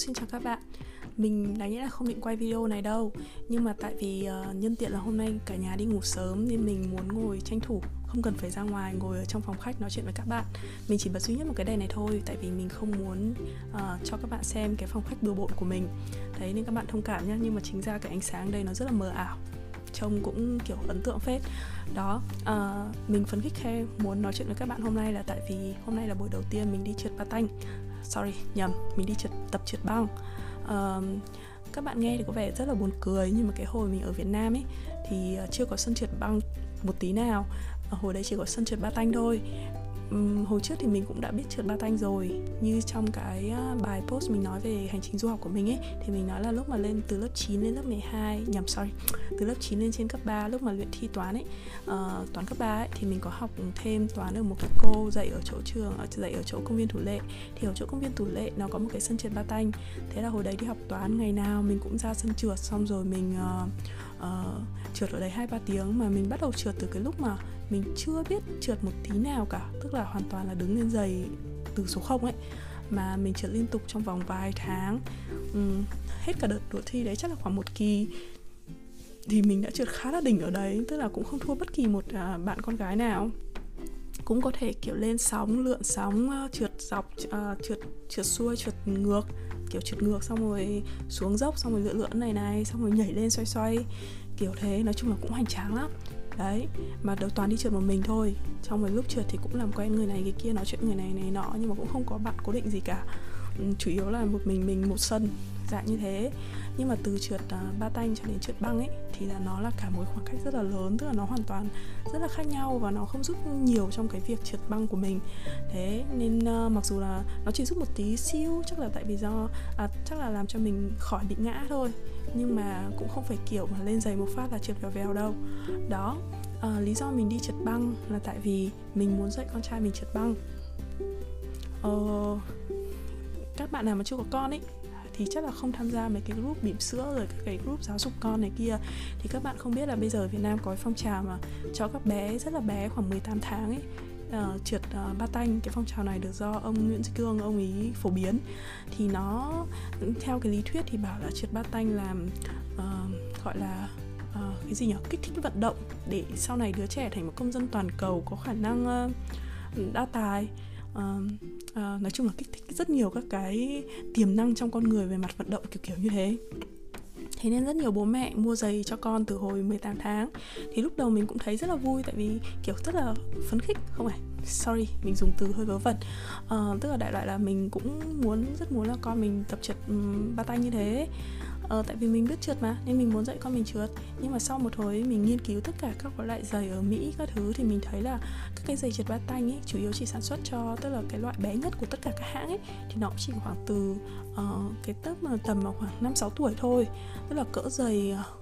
xin chào các bạn. Mình đáng nghĩa là không định quay video này đâu Nhưng mà tại vì uh, nhân tiện là hôm nay cả nhà đi ngủ sớm Nên mình muốn ngồi tranh thủ Không cần phải ra ngoài ngồi ở trong phòng khách nói chuyện với các bạn. Mình chỉ bật duy nhất một cái đèn này thôi Tại vì mình không muốn uh, cho các bạn xem cái phòng khách bừa bộn của mình. Đấy nên các bạn thông cảm nhé Nhưng mà chính ra cái ánh sáng đây nó rất là mờ ảo trông cũng kiểu ấn tượng phết. Đó uh, mình phấn khích khe muốn nói chuyện với các bạn hôm nay là tại vì hôm nay là buổi đầu tiên mình đi trượt tanh sorry nhầm mình đi trượt tập trượt băng. Uh, các bạn nghe thì có vẻ rất là buồn cười nhưng mà cái hồi mình ở Việt Nam ấy thì ờ, chưa có sân trượt băng một tí nào. Hồi đấy chỉ có sân trượt ba tanh thôi um, hồi trước thì mình cũng đã biết trượt ba tanh rồi. Như trong cái à, bài post mình nói về hành trình du học của mình ấy thì mình nói là lúc mà lên từ lớp 9 lên lớp 12 nhầm sorry từ lớp 9 lên trên cấp 3 lúc mà luyện thi toán ấy uh, toán cấp 3 ấy thì mình có học thêm toán ở một cái cô dạy ở chỗ trường ở dạy ở chỗ công viên thủ lệ. Thì ở chỗ công viên thủ lệ nó có một cái sân trượt ba tanh. Thế là hồi đấy đi học toán ngày nào mình cũng ra sân trượt xong rồi mình uh, uh, trượt ở đấy hai ba tiếng mà mình bắt đầu trượt từ cái lúc mà mình chưa biết trượt một tí nào cả tức là hoàn toàn là đứng lên giày từ số 0 ấy mà mình trượt liên tục trong vòng vài tháng. Uhm, hết cả đợt đua thi đấy chắc là khoảng một kỳ thì mình đã trượt khá là đỉnh ở đấy tức là cũng không thua bất kỳ một à, bạn con gái nào. Cũng có thể kiểu lên sóng lượn sóng ờ, trượt dọc ờ, trượt trượt xuôi trượt ngược kiểu trượt ngược xong rồi xuống dốc xong rồi lượn lượn này này xong rồi nhảy lên xoay xoay kiểu thế. Nói chung là cũng hoành tráng lắm đấy mà đầu toàn đi trượt một mình thôi. Trong một lúc trượt thì cũng làm quen người này người kia nói chuyện người này này nọ nhưng mà cũng không có bạn cố định gì cả. Ừ, chủ yếu là một mình mình một sân dạng như thế. Nhưng mà từ trượt uh, ba tanh cho đến trượt băng ấy thì là nó là cả một khoảng cách rất là lớn tức là nó hoàn toàn rất là khác nhau và nó không giúp nhiều trong cái việc trượt băng của mình. Thế nên uh, mặc dù là nó chỉ giúp một tí siêu chắc là tại vì do à, chắc là làm cho mình khỏi bị ngã thôi nhưng mà cũng không phải kiểu mà lên giày một phát là trượt vèo vèo đâu. Đó à, lý do mình đi trượt băng là tại vì mình muốn dạy con trai mình trượt băng. Ờ, các bạn nào mà chưa có con ấy thì chắc là không tham gia mấy cái group bỉm sữa rồi các cái group giáo dục con này kia. Thì các bạn không biết là bây giờ ở Việt Nam có cái phong trào mà cho các bé rất là bé khoảng 18 tháng ấy uh, trượt uh, ba tanh. Cái phong trào này được do ông Nguyễn Duy Cương ông ý phổ biến. Thì nó theo cái lý thuyết thì bảo là trượt ba tanh làm uh, ờ, gọi là uh, cái gì nhỉ? Kích thích vận động để sau này đứa trẻ thành một công dân toàn cầu có khả năng uh, đa tài. Uh, uh, nói chung là kích thích rất nhiều các cái tiềm năng trong con người về mặt vận động kiểu kiểu như thế. Thế nên rất nhiều bố mẹ mua giày cho con từ hồi 18 tháng. Thì lúc đầu mình cũng thấy rất là vui Tại vì kiểu rất là phấn khích. Không phải, sorry, mình dùng từ hơi vớ vẩn. Uh, Tức là đại loại là mình cũng muốn Rất muốn là con mình tập trượt um, ba tay như thế ờ, tại vì mình biết trượt mà nên mình muốn dạy con mình trượt. Nhưng mà sau một hồi mình nghiên cứu tất cả các loại giày ở mỹ các thứ thì mình thấy là các cái giày trượt ba tanh ấy chủ yếu chỉ sản xuất cho tức là cái loại bé nhất của tất cả các hãng ấy thì nó cũng chỉ khoảng từ uh, cái tấp mà tầm khoảng năm sáu tuổi thôi. Tức là cỡ giày uh,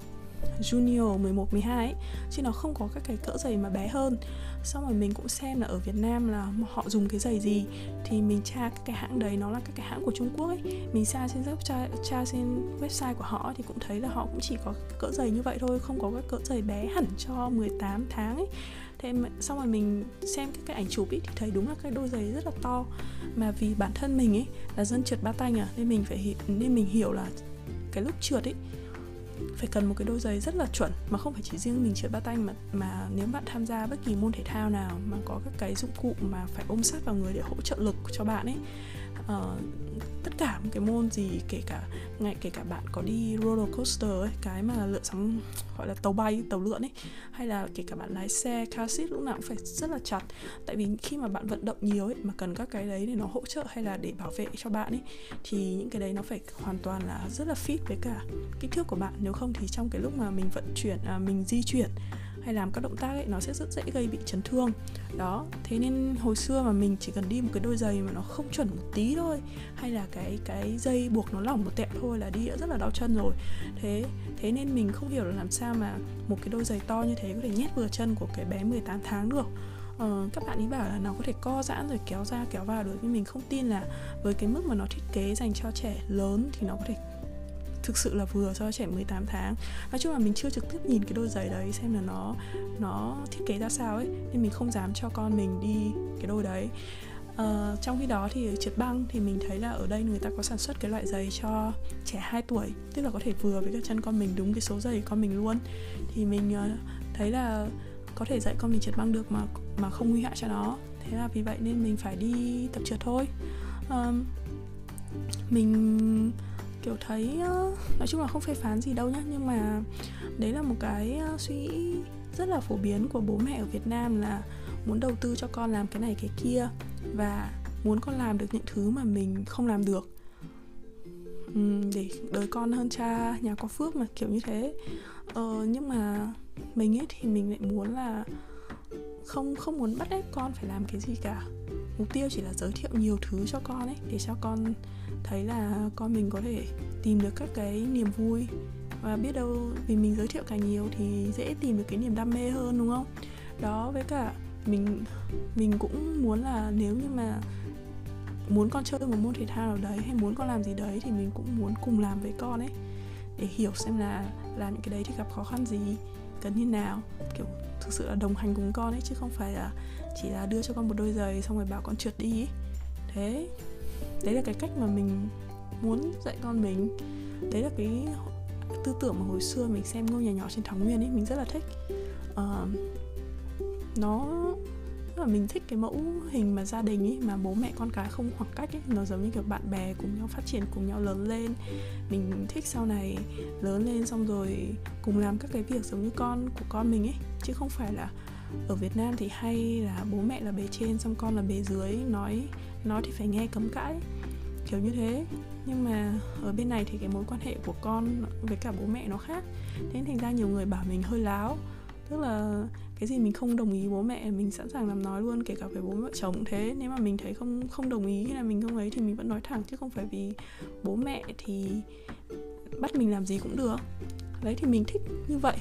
junior 11 12 ấy, chứ nó không có các cái cỡ giày mà bé hơn. Xong rồi mình cũng xem là ở Việt Nam là họ dùng cái giày gì thì mình tra các cái hãng đấy nó là các cái hãng của Trung Quốc ấy. Mình tra trên tra, tra trên website của họ thì cũng thấy là họ cũng chỉ có cỡ giày như vậy thôi, không có các cỡ giày bé hẳn cho 18 tháng ấy thế mà, xong rồi mình xem các cái ảnh chụp ý thì thấy đúng là cái đôi giày rất là to mà vì bản thân mình ấy là dân trượt ba tanh à nên mình phải nên mình hiểu là cái lúc trượt ấy phải cần một cái đôi giày rất là chuẩn mà không phải chỉ riêng mình trượt ba tanh mà mà nếu bạn tham gia bất kỳ môn thể thao nào mà có các cái dụng cụ mà phải ôm sát vào người để hỗ trợ lực cho bạn ấy uh, cả một cái môn gì kể cả ngay kể cả bạn có đi roller coaster ấy cái mà lượn sóng gọi là tàu bay tàu lượn ấy hay là kể cả bạn lái xe car seat lúc nào cũng phải rất là chặt. Tại vì khi mà bạn vận động nhiều ấy mà cần các cái đấy để nó hỗ trợ hay là để bảo vệ cho bạn ấy thì những cái đấy nó phải hoàn toàn là rất là fit với cả kích thước của bạn. Nếu không thì trong cái lúc mà mình vận chuyển à, mình di chuyển hay làm các động tác ấy nó sẽ rất dễ gây bị chấn thương. Đó thế nên hồi xưa mà mình chỉ cần đi một cái đôi giày mà nó không chuẩn một tí thôi hay là cái cái dây buộc nó lỏng một tẹo thôi là đi đã rất là đau chân rồi. Thế thế nên mình không hiểu là làm sao mà một cái đôi giày to như thế có thể nhét vừa chân của cái bé 18 tháng được. Uh, các bạn ấy bảo là nó có thể co giãn rồi kéo ra kéo vào được nhưng mình không tin là với cái mức mà nó thiết kế dành cho trẻ lớn thì nó có thể thực sự là vừa cho trẻ 18 tháng. Nói chung là mình chưa trực tiếp nhìn cái đôi giày đấy xem là nó nó thiết kế ra sao ấy nên mình không dám cho con mình đi cái đôi đấy. Uh, trong khi đó thì trượt băng thì mình thấy là ở đây người ta có sản xuất cái loại giày cho trẻ 2 tuổi tức là có thể vừa với các chân con mình đúng cái số giày con mình luôn. Thì mình uh, thấy là có thể dạy con mình trượt băng được mà mà không nguy hại cho nó. Thế là vì vậy nên mình phải đi tập trượt thôi. Um, mình kiểu thấy nói chung là không phê phán gì đâu nhá nhưng mà đấy là một cái suy nghĩ rất là phổ biến của bố mẹ ở Việt Nam là muốn đầu tư cho con làm cái này cái kia và muốn con làm được những thứ mà mình không làm được. Để đời con hơn cha nhà có phước mà kiểu như thế. Ờ, nhưng mà mình ấy thì mình lại muốn là không không muốn bắt ép con phải làm cái gì cả mục tiêu chỉ là giới thiệu nhiều thứ cho con ấy, để cho con thấy là con mình có thể tìm được các cái niềm vui. Và biết đâu vì mình giới thiệu càng nhiều thì dễ tìm được cái niềm đam mê hơn, đúng không? Đó, với cả mình mình cũng muốn là nếu như mà muốn con chơi một môn thể thao nào đấy, hay muốn con làm gì đấy thì mình cũng muốn cùng làm với con ấy, để hiểu xem là làm những cái đấy thì gặp khó khăn gì cần như nào. Kiểu thực sự là đồng hành cùng con ấy chứ không phải là chỉ là đưa cho con một đôi giày xong rồi bảo con trượt đi ấy. thế đấy là cái cách mà mình muốn dạy con mình. Đấy là cái tư tưởng mà hồi xưa mình xem ngôi nhà nhỏ trên thảo nguyên ấy mình rất là thích. Uh, nó là mình thích cái mẫu hình mà gia đình ấy mà bố mẹ con cái không khoảng cách ấy nó giống như kiểu bạn bè cùng nhau phát triển, cùng nhau lớn lên. Mình thích sau này lớn lên xong rồi cùng làm các cái việc giống như con, của con mình ấy chứ không phải là ở Việt Nam thì hay là bố mẹ là bề trên, xong con là bề dưới, nói nói thì phải nghe cấm cãi, kiểu như thế. Nhưng mà ở bên này thì cái mối quan hệ của con với cả bố mẹ nó khác. Thế thành ra nhiều người bảo mình hơi láo tức là cái gì mình không đồng ý bố mẹ mình sẵn sàng làm nói luôn, kể cả với bố mẹ chồng thế. Nếu mà mình thấy không không đồng ý hay là mình không ấy thì mình vẫn nói thẳng, chứ không phải vì bố mẹ thì bắt mình làm gì cũng được. Đấy, thì mình thích như vậy.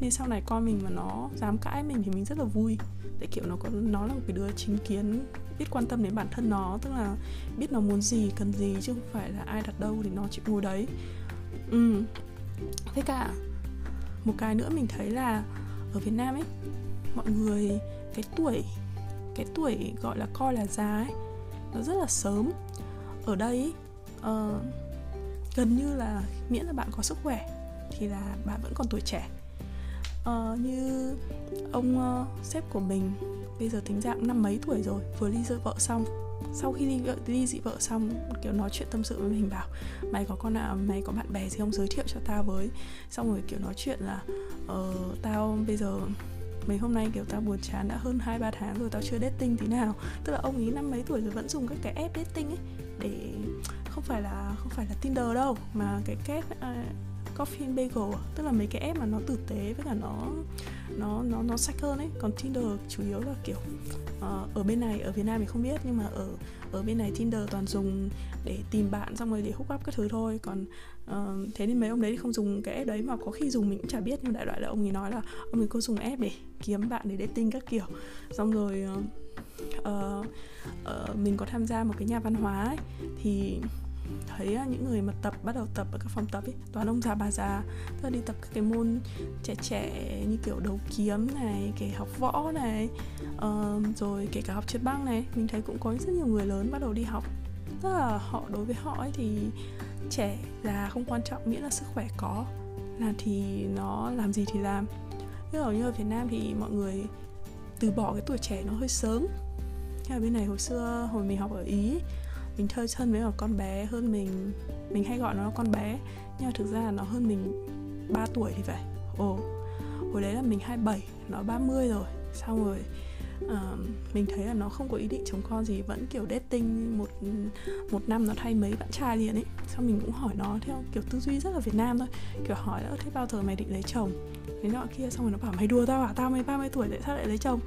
Nên sau này con mình mà nó dám cãi mình thì mình rất là vui. Tại kiểu nó có, nó là một cái đứa chính kiến, biết quan tâm đến bản thân nó. Tức là biết nó muốn gì, cần gì, chứ không phải là ai đặt đâu thì nó chịu ngồi đấy. Ừ. Thế cả, một cái nữa mình thấy là ở Việt Nam ấy mọi người cái tuổi cái tuổi gọi là coi là già ấy nó rất là sớm. Ở đây uh, gần như là miễn là bạn có sức khỏe thì là bạn vẫn còn tuổi trẻ. Uh, như ông uh, sếp của mình bây giờ tính dạng năm mấy tuổi rồi vừa ly dị vợ xong sau khi ly, ly dị vợ xong kiểu nói chuyện tâm sự với mình bảo mày có con nào mày có bạn bè gì không? Giới thiệu cho tao với. Xong rồi kiểu nói chuyện là ờ, tao bây giờ mấy hôm nay kiểu tao buồn chán đã hơn hai ba tháng rồi tao chưa dating tí nào. Tức là ông ý năm mấy tuổi rồi vẫn dùng các cái app dating ấy để không phải là không phải là tinder đâu mà cái app coffee and bagel à? tức là mấy cái app mà nó tử tế với cả nó nó nó nó sạch hơn ấy. Còn tinder chủ yếu là kiểu uh, ở bên này ở việt nam thì không biết nhưng mà ở ở bên này tinder toàn dùng để tìm bạn xong rồi để hook up các thứ thôi. Còn uh, thế nên mấy ông đấy thì không dùng cái app đấy mà có khi dùng mình cũng chả biết nhưng đại loại là ông ấy nói là ông ấy có dùng app để kiếm bạn để dating các kiểu. Xong rồi uh, uh, uh, mình có tham gia một cái nhà văn hóa ấy, thì thấy à, những người mà tập bắt đầu tập ở các phòng tập ấy toàn ông già bà già tức là đi tập các cái môn trẻ trẻ như kiểu đấu kiếm này kể học võ này uh, rồi kể cả học trượt băng này mình thấy cũng có rất nhiều người lớn bắt đầu đi học. Tức là họ đối với họ ấy thì trẻ già không quan trọng miễn là sức khỏe có là thì nó làm gì thì làm. Nhưng ở như ở Việt Nam thì mọi người từ bỏ cái tuổi trẻ nó hơi sớm. Như ở bên này hồi xưa hồi mình học ở Ý mình chơi thân với một con bé hơn mình mình hay gọi nó là con bé. Nhưng mà thực ra là nó hơn mình 3 tuổi thì phải. Ồ hồi đấy là mình 27 nó 30 rồi. Xong rồi uh, mình thấy là nó không có ý định chồng con gì vẫn kiểu dating một một năm nó thay mấy bạn trai liền ấy. Xong mình cũng hỏi nó theo kiểu tư duy rất là Việt Nam thôi. Kiểu hỏi là thế bao giờ mày định lấy chồng? Thế nọ kia xong rồi nó bảo mày đùa tao à? Tao mới 30 tuổi tại sao lại lấy chồng?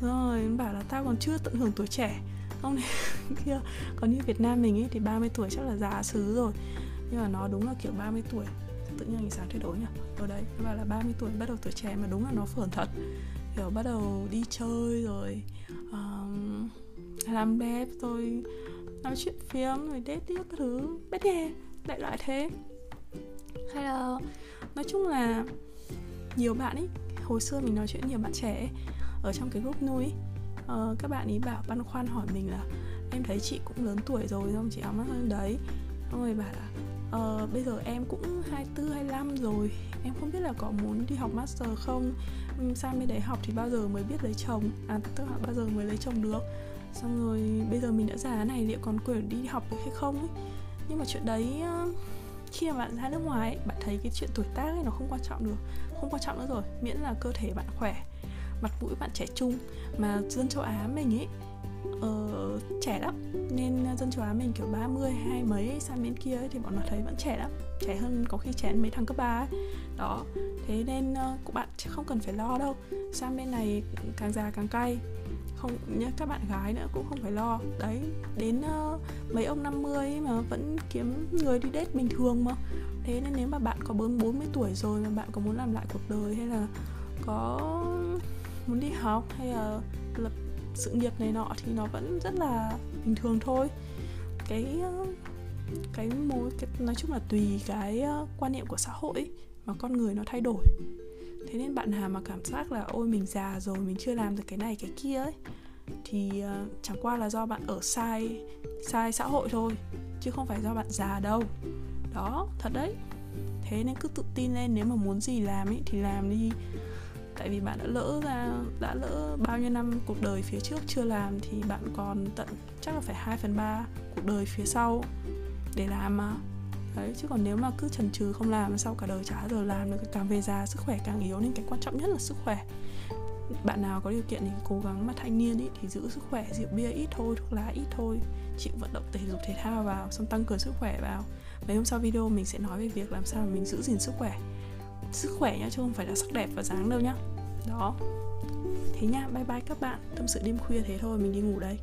Rồi nó bảo là tao còn chưa tận hưởng tuổi trẻ không kia còn như Việt Nam mình ấy thì 30 tuổi chắc là già xứ rồi. Nhưng mà nó đúng là kiểu 30 tuổi tự nhiên ánh sáng thay đổi nhỉ? Ở đấy và là 30 tuổi bắt đầu tuổi trẻ mà đúng là nó phởn thật. Kiểu bắt đầu đi chơi rồi um, làm đẹp rồi nói chuyện phiếm rồi date tiếp các thứ. Biết nhè đại loại thế. Hay là nói chung là nhiều bạn ấy hồi xưa mình nói chuyện nhiều bạn trẻ ấy, ở trong cái group nuôi ấy, uh, các bạn ấy bảo băn khoăn hỏi mình là em thấy chị cũng lớn tuổi rồi xong chị áo mắt hơn đấy. Xong rồi bảo là uh, bây giờ em cũng 24, 25 rồi Em không biết là có muốn đi học master không? Ừ, sang bên đấy học thì bao giờ mới biết lấy chồng? À tức là bao giờ mới lấy chồng được? Xong rồi bây giờ mình đã già này liệu còn quyền đi học được hay không ấy? Nhưng mà chuyện đấy khi mà bạn ra nước ngoài bạn thấy cái chuyện tuổi tác ấy nó không quan trọng được không quan trọng nữa rồi miễn là cơ thể bạn khỏe mặt mũi bạn trẻ trung mà dân châu Á mình ấy uh, ờ, trẻ lắm nên dân châu Á mình kiểu 30 hai mấy sang bên kia ấy, thì bọn nó thấy vẫn trẻ lắm. Trẻ hơn có khi trẻ hơn mấy thằng cấp 3 ấy. đó thế nên uh, bạn không cần phải lo đâu. Sang bên này càng già càng cay. Không nhớ các bạn gái nữa cũng không phải lo. Đấy đến uh, mấy ông 50 ấy mà vẫn kiếm người đi date bình thường mà. Thế nên nếu mà bạn có bốn 40 tuổi rồi mà bạn có muốn làm lại cuộc đời hay là có muốn đi học hay là lập sự nghiệp này nọ thì nó vẫn rất là bình thường thôi. Cái ờ, cái mối cái nói chung là tùy cái ờ, quan niệm của xã hội mà con người nó thay đổi. Thế nên bạn nào mà cảm giác là ôi mình già rồi mình chưa làm được cái này cái kia ấy thì uh, chẳng qua là do bạn ở sai sai xã hội thôi chứ không phải do bạn già đâu. Đó thật đấy. Thế nên cứ tự tin lên nếu mà muốn gì làm ấy thì làm đi tại vì bạn đã lỡ ra đã lỡ bao nhiêu năm cuộc đời phía trước chưa làm thì bạn còn tận chắc là phải 2 phần ba cuộc đời phía sau để làm mà. Đấy chứ còn nếu mà cứ chần chừ không làm sau cả đời chả giờ làm được càng về già sức khỏe càng yếu nên cái quan trọng nhất là sức khỏe. Bạn nào có điều kiện thì cố gắng mà thanh niên ý, thì giữ sức khỏe rượu bia ít thôi thuốc lá ít thôi chịu vận động thể dục thể thao vào xong tăng cường sức khỏe vào. Mấy hôm sau video mình sẽ nói về việc làm sao mình giữ gìn sức khỏe sức khỏe nhá, chứ không phải là sắc đẹp và dáng đâu nhá. Đó. Thế nha, bye bye các bạn. Tâm sự đêm khuya thế thôi, mình đi ngủ đây.